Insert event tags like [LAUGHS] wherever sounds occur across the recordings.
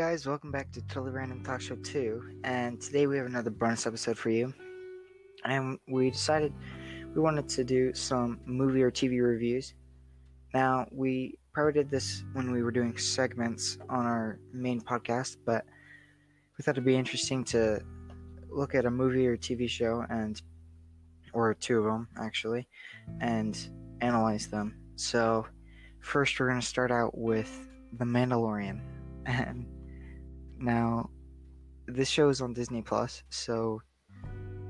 guys, welcome back to Totally Random Talk Show 2. And today we have another bonus episode for you. And we decided we wanted to do some movie or TV reviews. Now, we probably did this when we were doing segments on our main podcast, but we thought it'd be interesting to look at a movie or TV show and or two of them actually and analyze them. So, first we're going to start out with The Mandalorian. [LAUGHS] And now this show is on Disney Plus, so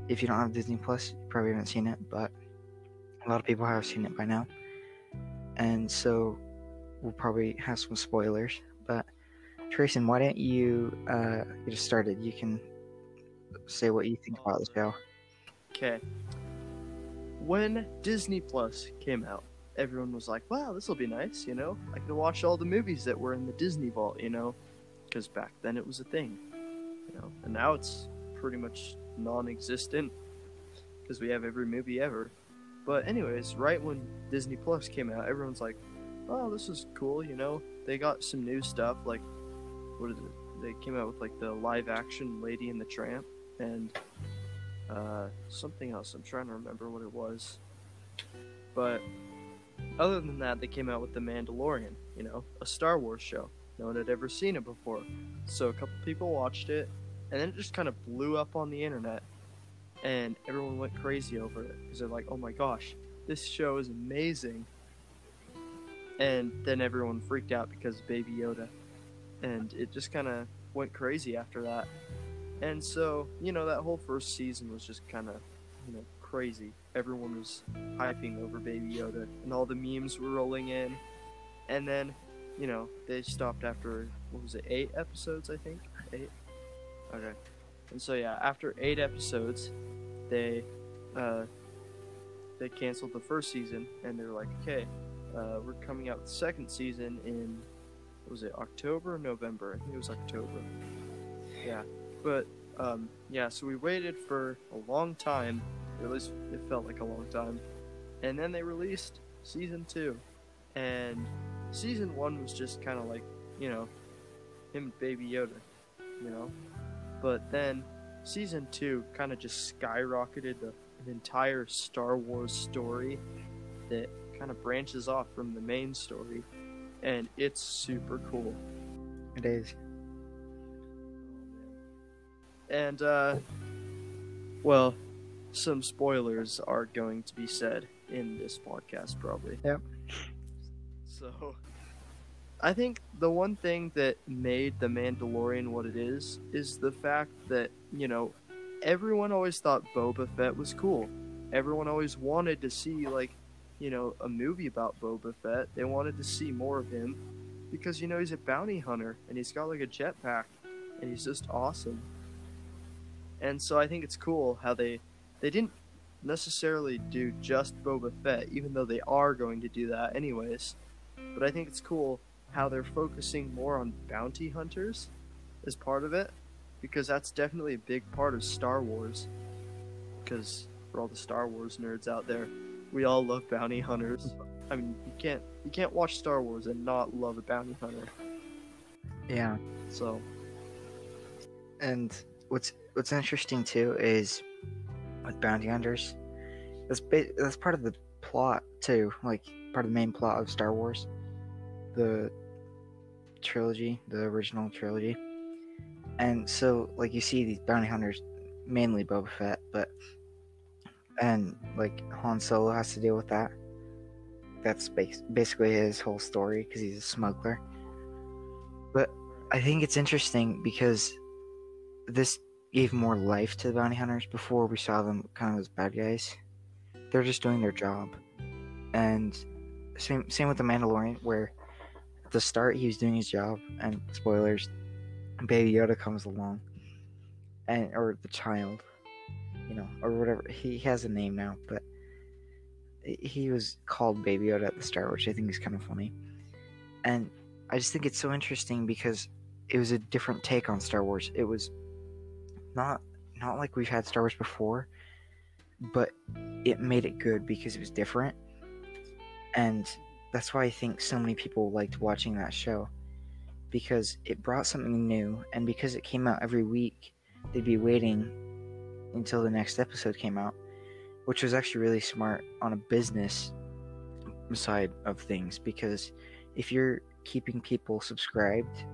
if you don't have Disney Plus, you probably haven't seen it, but a lot of people have seen it by now. And so we'll probably have some spoilers. But Trayson, why don't you uh, get us started? You can say what you think about the show. Okay. When Disney Plus came out, everyone was like, wow, this will be nice, you know? I can watch all the movies that were in the Disney Vault, you know? Because back then it was a thing, you know? And now it's pretty much non existent because we have every movie ever. But, anyways, right when Disney Plus came out, everyone's like, oh, this is cool, you know? They got some new stuff, like, what is it? They came out with, like, the live action Lady and the Tramp and uh, something else. I'm trying to remember what it was. But other than that, they came out with The Mandalorian, you know, a Star Wars show. No one had ever seen it before. So a couple people watched it, and then it just kind of blew up on the internet. And everyone went crazy over it because they're like, oh my gosh, this show is amazing. And then everyone freaked out because of Baby Yoda. And it just kind of went crazy after that. And so, you know, that whole first season was just kind of, you know, crazy. Everyone was hyping over Baby Yoda, and all the memes were rolling in. And then, you know, they stopped after what was it, eight episodes? I think eight. Okay. And so yeah, after eight episodes, they uh, they canceled the first season, and they're like, okay, uh, we're coming out with the second season in what was it October or November? I think it was October. Yeah, but um, yeah, so we waited for a long time at least it felt like a long time. And then they released season two, and season one was just kind of like, you know, him and Baby Yoda, you know. But then season two kind of just skyrocketed the, an entire Star Wars story that kind of branches off from the main story, and it's super cool. It is. And uh, well, some spoilers are going to be said in this podcast, probably. Yep. So, I think the one thing that made The Mandalorian what it is is the fact that, you know, everyone always thought Boba Fett was cool. Everyone always wanted to see, like, you know, a movie about Boba Fett. They wanted to see more of him because, you know, he's a bounty hunter and he's got, like, a jetpack and he's just awesome. And so I think it's cool how they they didn't necessarily do just Boba Fett, even though they are going to do that anyways. But I think it's cool how they're focusing more on bounty hunters as part of it, because that's definitely a big part of Star Wars. Because for all the Star Wars nerds out there, we all love bounty hunters. I mean, you can't you can't watch Star Wars and not love a bounty hunter. Yeah. So. And what's what's interesting too is with bounty hunters. That's that's part of the plot too, like part of the main plot of Star Wars, the trilogy, the original trilogy. And so, like you see these bounty hunters, mainly Boba Fett, but and like Han Solo has to deal with that. That's basically his whole story because he's a smuggler. But I think it's interesting because this gave more life to the bounty hunters before we saw them kind of as bad guys. They're just doing their job. And same same with the Mandalorian where at the start he was doing his job and spoilers Baby Yoda comes along and or the child, you know, or whatever. He has a name now, but he was called Baby Yoda at the start, which I think is kind of funny. And I just think it's so interesting because it was a different take on Star Wars. It was not not like we've had Star Wars before, but it made it good because it was different. And that's why I think so many people liked watching that show. because it brought something new, and because it came out every week, they'd be waiting until the next episode came out, which was actually really smart on a business side of things because if you're keeping people subscribed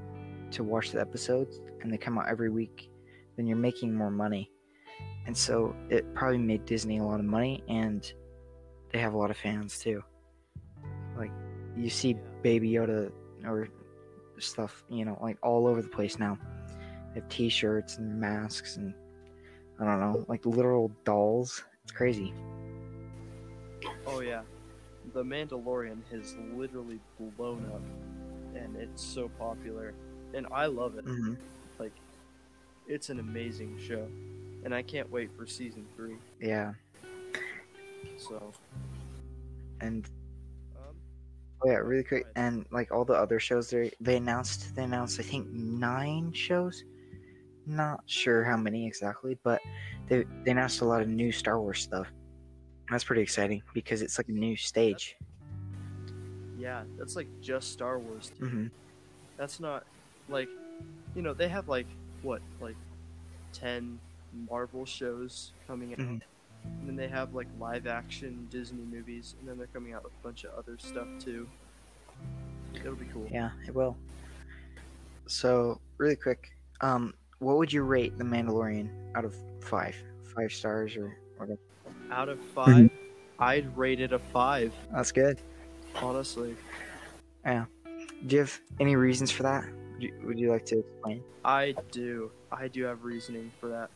to watch the episodes and they come out every week, then you're making more money. And so it probably made Disney a lot of money and they have a lot of fans too. Like you see Baby Yoda or stuff, you know, like all over the place now. They have t-shirts and masks and I don't know, like literal dolls. It's crazy. Oh yeah, The Mandalorian has literally blown up, and it's so popular, and I love it. hmm Like, it's an amazing show, and I can't wait for season three. Yeah, So, and oh yeah, really quick, and like all the other shows, they they announced they announced I think nine shows. Not sure how many exactly, but they they announced a lot of new Star Wars stuff. That's pretty exciting because it's like a new stage. yeah, that's like just Star Wars. Too. hmm That's not like, you know, they have like what, like ten Marvel shows coming out, Mhm. And then they have like live action Disney movies, and then they're coming out with a bunch of other stuff too. It'll be cool. Yeah, it will. So really quick, um, what would you rate The Mandalorian out of five? Five stars or whatever? Out of 5 I'd rate it a five. That's good. Honestly, Yeah. Do you have any reasons for that? Would you, would you like to explain? I do. I do have reasoning for that.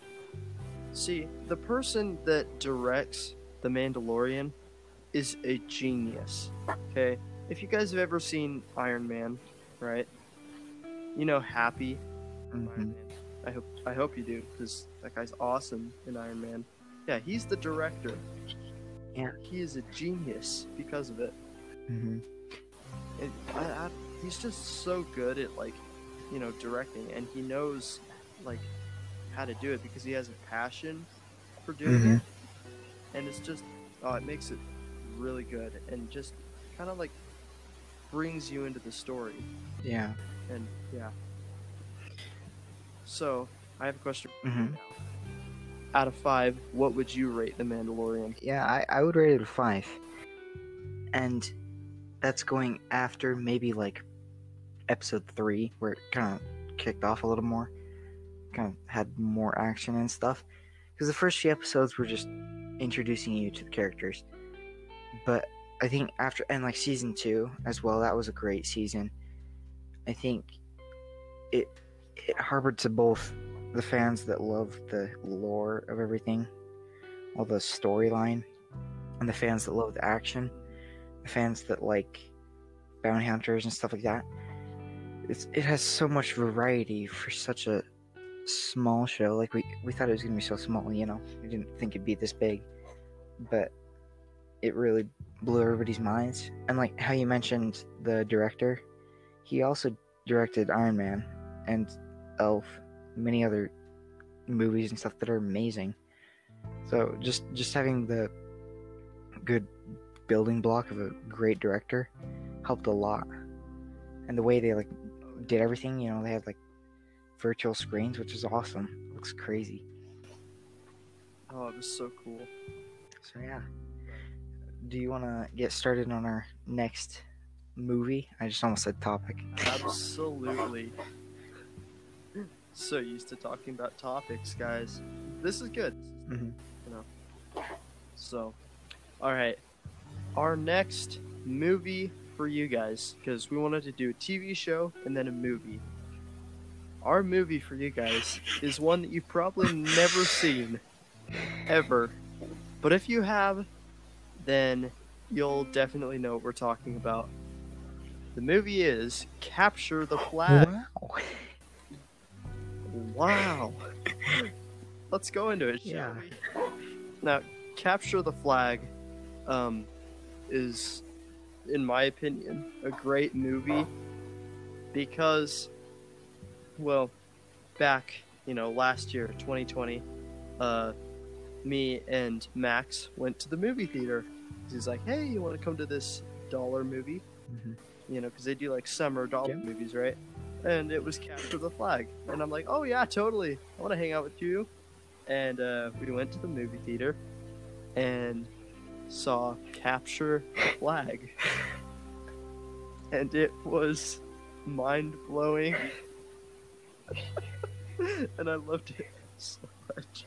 See, the person that directs The Mandalorian is a genius. Okay? If you guys have ever seen Iron Man, right? You know Happy hmm Man. I hope I hope you do because that guy's awesome in Iron Man. Yeah, he's the director. Yeah. He is a genius because of it. hmm And I, I, he's just so good at like, you know, directing, and he knows like how to do it because he has a passion for doing Mhm. it, and it's just, oh, it makes it really good, and just kind of like brings you into the story, Yeah. and yeah. So I have a question. Mhm. Out of five, what would you rate The Mandalorian? Yeah, I, I would rate it a five. And that's going after maybe like episode three, where it kind of kicked off a little more, kind of had more action and stuff. Because the first few episodes were just introducing you to the characters. But I think after, and like season two as well, that was a great season. I think it it harbored to both the fans that love the lore of everything, all the storyline, and the fans that love the action, the fans that like bounty hunters and stuff like that. It's, it has so much variety for such a small show. Like we we thought it was gonna be so small, you know. We didn't think it'd be this big, but it really blew everybody's minds. And like how you mentioned the director, he also directed Iron Man and Elf, many other movies and stuff that are amazing. So just just having the good building block of a great director helped a lot. And the way they like did everything, you know, they had like virtual screens, which is awesome. looks crazy. Oh, it was so cool. So yeah. Do you want to get started on our next movie? I just almost said topic. Absolutely. so used to talking about topics, guys. This is good. Mhm. You know. So, all right. Our next movie for you guys, because we wanted to do a TV show and then a movie. Our movie for you guys is one that you've probably never seen, ever. But if you have, then you'll definitely know what we're talking about. The movie is Capture the Flag. Wow. Wow. Let's go into it, shall Yeah. we? Now, Capture the Flag um, is, in my opinion, a great movie because, well, back, you know, last year, 2020, uh, me and Max went to the movie theater. He's like, hey, you want to come to this dollar movie? Mhm. You know, because they do like summer dollar Yeah. movies, right? and it was Capture the Flag. And I'm like, oh yeah, totally. I want to hang out with you. And uh, we went to the movie theater and saw Capture the Flag. [LAUGHS] and it was mind blowing. [LAUGHS] and I loved it so much.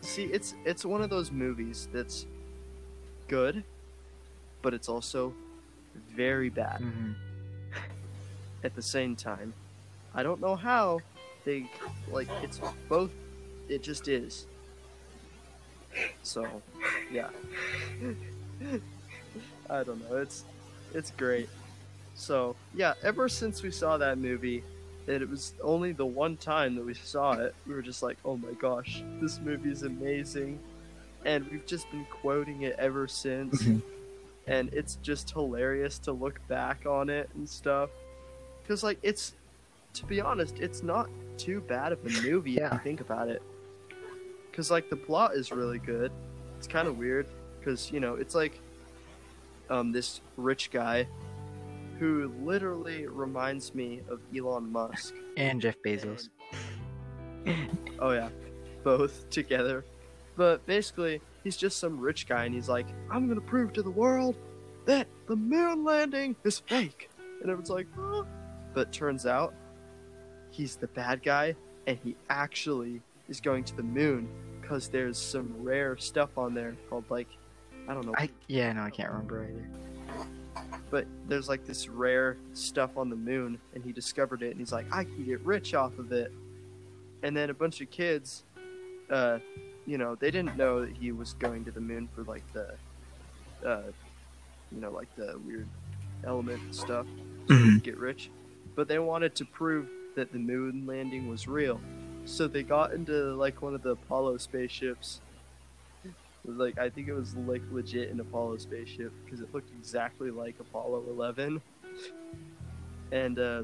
See, it's it's one of those movies that's good, but it's also very bad Mhm. [LAUGHS] at the same time. I don't know how they like it's both it just is. So, yeah. [LAUGHS] I don't know. It's it's great. So, yeah, ever since we saw that movie, and it was only the one time that we saw it, we were just like, "Oh my gosh, this movie is amazing." And we've just been quoting it ever since Mhm. and it's just hilarious to look back on it and stuff. Because, like, it's to be honest, it's not too bad of a movie if Yeah. you think about it. Because, like, the plot is really good. It's kind of weird because you know it's like um, this rich guy who literally reminds me of Elon Musk. And Jeff Bezos. [LAUGHS] Oh yeah, both together. But basically, he's just some rich guy, and he's like, "I'm gonna prove to the world that the moon landing is fake." And everyone's like? But turns out, he's the bad guy, and he actually is going to the moon because there's some rare stuff on there called like, I don't know, I yeah, no, I can't remember either. But there's like this rare stuff on the moon and he discovered it and he's like i can get rich off of it. And then a bunch of kids uh you know they didn't know that he was going to the moon for like the uh you know like the weird element stuff could get rich. But they wanted to prove that the moon landing was real. So they got into like one of the apollo spaceships like I think it was like legit an Apollo spaceship because it looked exactly like Apollo 11, and uh,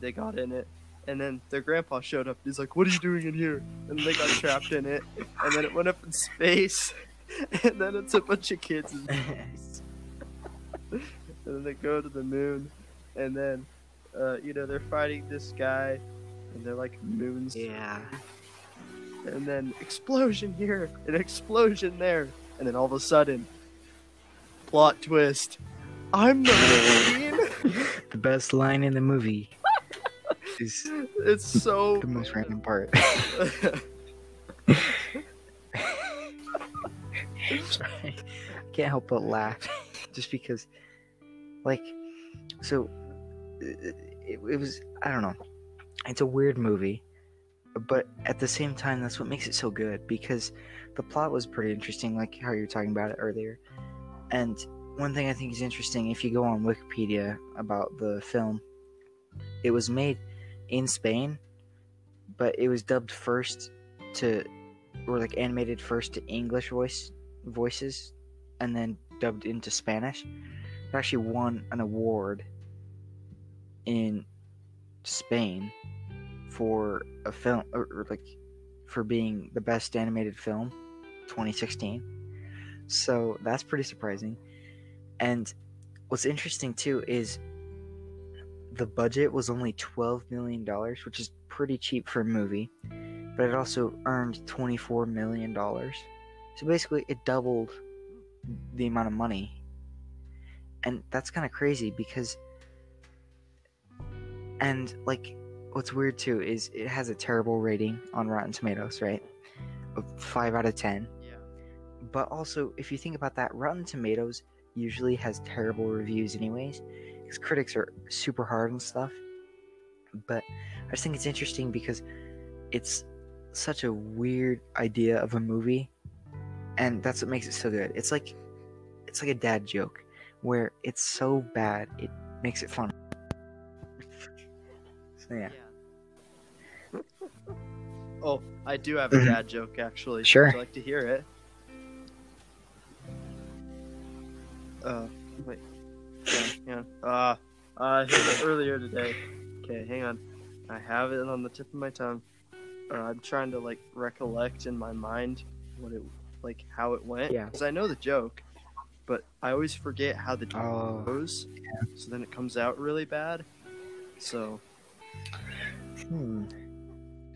they got in it, and then their grandpa showed up. He's like, "What are you doing in here?" And they got trapped in it, and then it went up in space, [LAUGHS] and then it's a bunch of kids, in space. [LAUGHS] and then they go to the moon, and then uh, you know they're fighting this guy, and they're like moons yeah. And then explosion here, an explosion there, and then all of a sudden, plot twist. I'm the machine. [LAUGHS] The best line in the movie [LAUGHS] is it's so the most random part. [LAUGHS] Sorry. I can't help but laugh just because, like, so it, it, it was, I don't know, it's a weird movie, but at the same time, that's what makes it so good because the plot was pretty interesting, like how you were talking about it earlier. And one thing I think is interesting, if you go on Wikipedia about the film, it was made in Spain, but it was dubbed first to, or like animated first to English voice voices, and then dubbed into Spanish. It actually won an award in Spain for a film, or, like for being the best animated film, 2016. So that's pretty surprising. And what's interesting too is the budget was only $12 million, which is pretty cheap for a movie, but it also earned $24 million. So basically, it doubled the amount of money. And that's kind of crazy because. And, like, what's weird too is it has a terrible rating on Rotten Tomatoes, right? Of 5 out of 10. yeah. But also, if you think about that, Rotten Tomatoes usually has terrible reviews, anyways, because critics are super hard and stuff. But I just think it's interesting because it's such a weird idea of a movie, and that's what makes it so good. It's like it's like a dad joke where it's so bad it makes it fun. So yeah, Oh, I do have a Mhm. dad joke actually. Sure. Would you like to hear it? Uh, wait. Hang on. hang on. Uh, uh, earlier today. Okay, hang on. I have it on the tip of my tongue. Uh, I'm trying to like recollect in my mind what it like how it went. Yeah. Because I know the joke, but I always forget how the joke Oh. goes. So then it comes out really bad. So Hmm.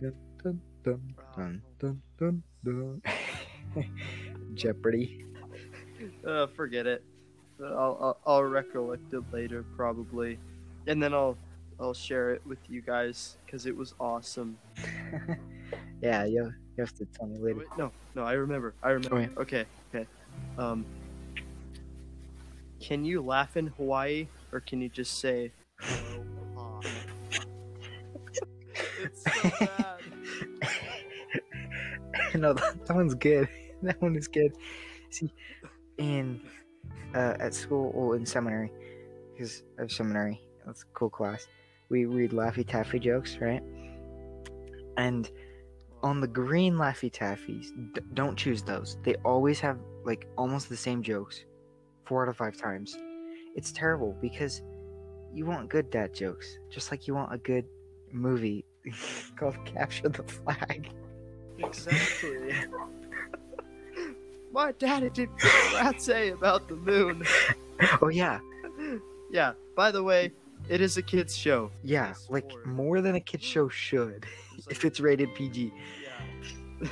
Dun, dun, dun, dun, dun, dun, dun. [LAUGHS] Jeopardy. uh, forget it. I'll, I'll I'll recollect it later probably, and then I'll I'll share it with you guys because it was awesome. [LAUGHS] yeah, you, you have to tell me later. Wait, no, no, I remember. I remember. Oh, yeah. Okay, okay. Um, can you laugh in Hawaii, or can you just say [LAUGHS] no, that, that one's good. [LAUGHS] That one is good. See, in uh, at school or in seminary, because of seminary, that's a cool class. We read Laffy Taffy jokes, right? And on the green Laffy Taffies, d- don't choose those. They always have like almost the same jokes, four out of five times. It's terrible because you want good dad jokes, just like you want a good movie [LAUGHS] called Capture the Flag. Exactly. My daddy a rat's say about the moon. Oh yeah, Yeah. By the way, it is a kids show. yeah, like more than a kid show should, It's if it's rated PG. yeah.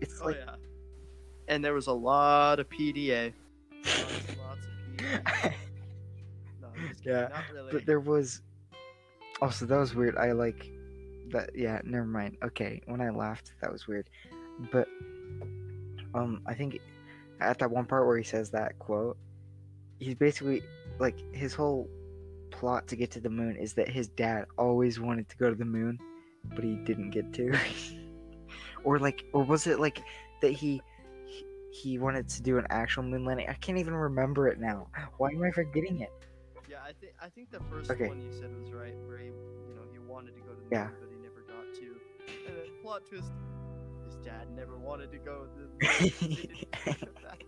It's Oh like yeah. And there was a lot of PDA. Lots, lots of PDA. No, kidding. [LAUGHS] Yeah, Not really. but there was also that was weird. I like that. Yeah, never mind. Okay, when I laughed, that was weird. But um, I think at that one part where he says that quote, he's basically like his whole plot to get to the moon is that his dad always wanted to go to the moon, but he didn't get to. [LAUGHS] or like, or was it like that he? he- wanted to do an actual moon landing. I can't even remember it now. Why am I forgetting it? yeah, I think I think the first Okay. one you said was right, where he, you know, he wanted to go to the Yeah. moon, but plot twist, his dad never wanted to go to the moon. he didn't get back.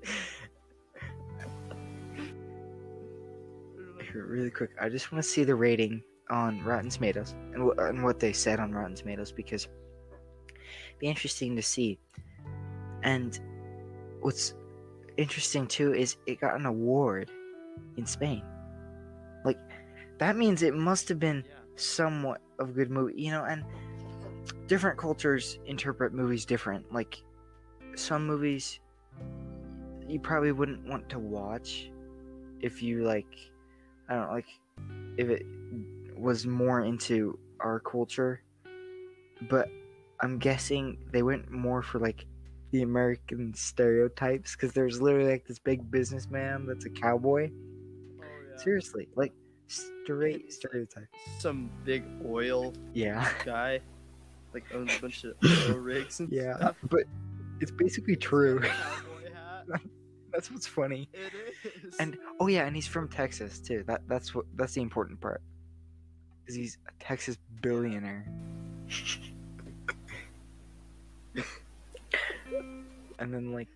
They're like, Here, really quick, I just want to see the rating on Rotten Tomatoes and, wh- and what they said on Rotten Tomatoes because it'd be interesting to see. And what's interesting too is it got an award in Spain. Like that means it must have been yeah. somewhat of a good movie, you know, and different cultures interpret movies different. Like some movies you probably wouldn't want to watch if you like I don't know, like if it was more into our culture. But I'm guessing they went more for like the American stereotypes because there's literally like this big businessman that's a cowboy. Oh, yeah. Seriously, like straight stereotype. Some big oil Yeah. [LAUGHS] guy, like owns a bunch of [LAUGHS] oil rigs and Yeah, stuff. but it's basically true. He's got a [LAUGHS] cowboy hat. That's what's funny. It is. And oh yeah, and he's from Texas too. That that's what that's the important part. Is he's a Texas billionaire. [LAUGHS] and then like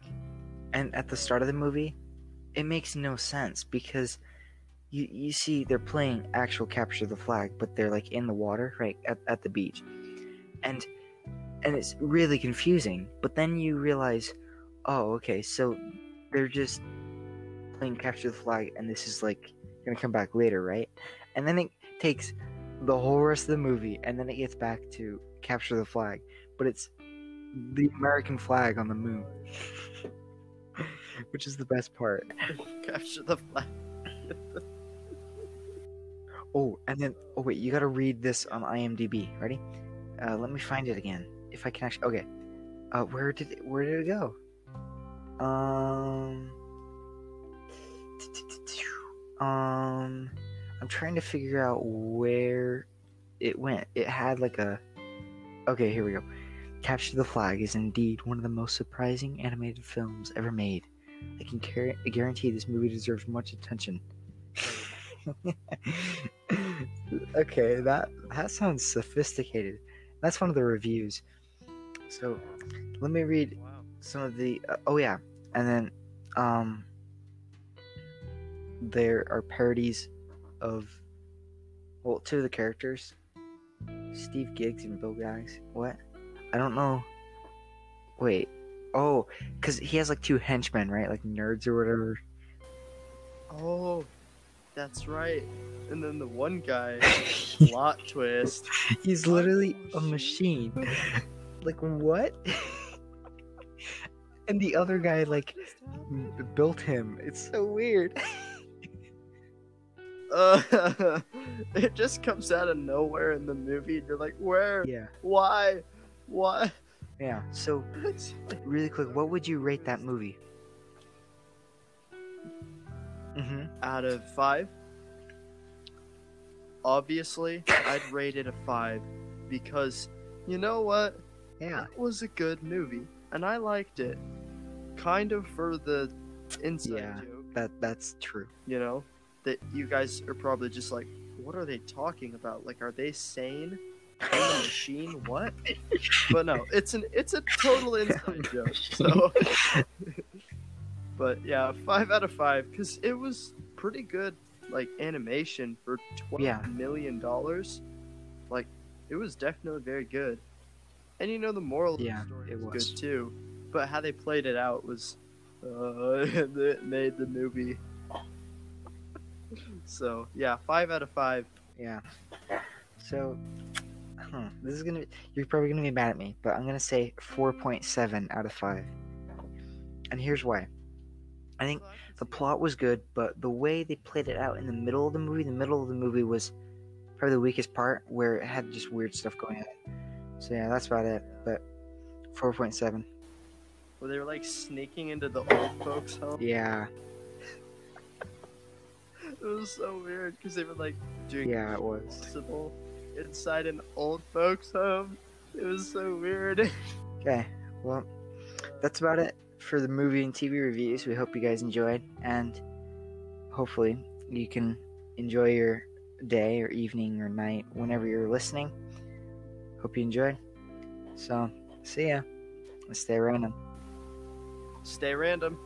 and at the start of the movie, it makes no sense because you you see they're playing actual capture the flag, but they're like in the water, right, at, at the beach. And and it's really confusing. But then you realize, oh, okay, so they're just playing capture the flag and this is like gonna come back later right and then it takes the whole rest of the movie and then it gets back to capture the flag but it's the american flag on the moon [LAUGHS] which is the best part [LAUGHS] capture the flag. [LAUGHS] oh and then oh wait you gotta read this on imdb ready uh, let me find it again if i can actually okay. Uh, where did it, where did it go? Um [SNIFFS] um i'm trying to figure out where it went. It had like a okay here we go. Capture the flag is indeed one of the most surprising animated films ever made. I can car- guarantee this movie deserves much attention. [LAUGHS] Okay that that sounds sophisticated that's one of the reviews. So let me read Wow. some of the uh, oh yeah. And then um there are parodies of well two of the characters steve giggs and bill gags. What? I don't know. Wait. Oh because he has like two henchmen right? Like nerds or whatever. Oh, That's right. And then the one guy, [LAUGHS] plot twist. He's literally a machine. Like what? [LAUGHS] and the other guy like built him. It's so weird. [LAUGHS] Uh, it just comes out of nowhere in the movie. And you're like, where? yeah. Why? Why? Yeah. So really quick, what would you rate that movie? Mm-hmm. Out of five, obviously, I'd rate it a five because you know what? Yeah. It was a good movie, and I liked it. Kind of for the inside Yeah. joke, That that's true. you know, that you guys are probably just like, what are they talking about? Like, are they sane? In the machine? What? But no, it's an it's a total [LAUGHS] inside joke. So, [LAUGHS] but yeah, five out of five because it was pretty good, like animation for twelve Yeah. million dollars. Like, it was definitely very good. And you know, the moral of Yeah, the story it was, was. good too. But how they played it out was, uh, [LAUGHS] it made the movie. So yeah, five out of five. Yeah. So, huh, this is gonna. You're probably gonna be mad at me, but I'm gonna say 4.7 out of five. And here's why. I think the plot was good, but the way they played it out in the middle of the movie, the middle of the movie was probably the weakest part, where it had just weird stuff going on. So yeah, that's about it. But 4.7. Where they were like sneaking into the old folks' home. Yeah, [LAUGHS] It was so weird because they were like doing yeah, it was. inside an old folks' home. It was so weird. [LAUGHS] Okay, well, that's about it for the movie and TV reviews. We hope you guys enjoyed, and hopefully you can enjoy your day or evening or night whenever you're listening. Hope you enjoyed. So, see ya. Stay random. Stay random.